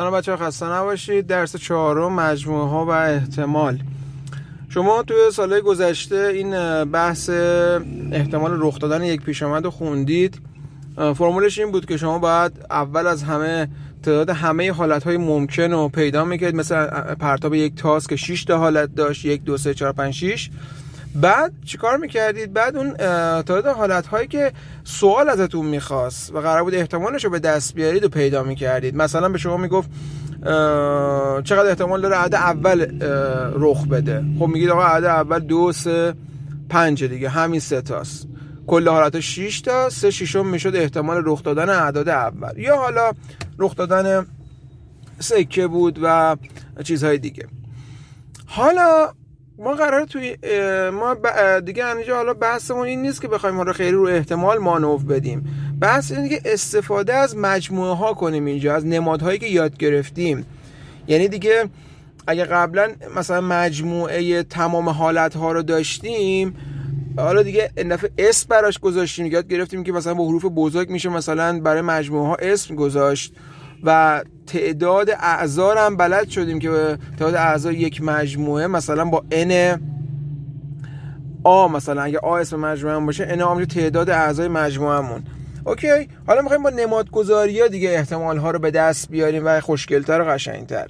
سلام بچه خسته نباشید. درس چهارم مجموعه ها و احتمال. شما توی سالهای گذشته این بحث احتمال رخ دادن یک پیش آمد رو خوندید. فرمولش این بود که شما باید اول از همه تعداد همه حالت های ممکن رو پیدا می‌کرد مثل پرتاب یک تاس که 6 تا حالت داشت یک دو سه چهار پنج 6 بعد چیکار می‌کردید؟ بعد اون تعداد حالت هایی که سوال ازتون می‌خواست و قرار بود احتمالش رو به دست بیارید و پیدا می‌کردید. مثلا به شما می‌گفت چقدر احتمال داره عدد اول رخ بده؟ خب میگید آقا عدد اول دو سه پنج دیگه. همین سه تاست. کل حالت 6 تا سه شیشم می‌شد احتمال رخ دادن اعداد اول. یا حالا رخ دادن سکه بود و چیزهای دیگه. حالا ما قرار توی ما دیگه اینجا حالا بحثمون این نیست که بخوایم رو خیلی رو احتمال مانوف بدیم. بحث اینه که استفاده از مجموعه ها کنیم اینجا از نمادهایی که یاد گرفتیم. یعنی دیگه اگه قبلا مثلا مجموعه تمام حالت ها رو داشتیم حالا دیگه این دفعه اسم براش گذاشتیم. یاد گرفتیم که مثلا با حروف بزرگ میشه مثلا برای مجموعه ها اسم گذاشت. و تعداد اعضا هم بلد شدیم که تعداد اعضا یک مجموعه مثلا با n آ مثلا اگه آ اسم مجموعه هم باشه n آ تعداد اعضای مجموعهمون. اوکی؟ حالا می‌خوایم با نمادگذاری ها دیگه احتمال ها رو به دست بیاریم و خوشگلتر و قشنگتر.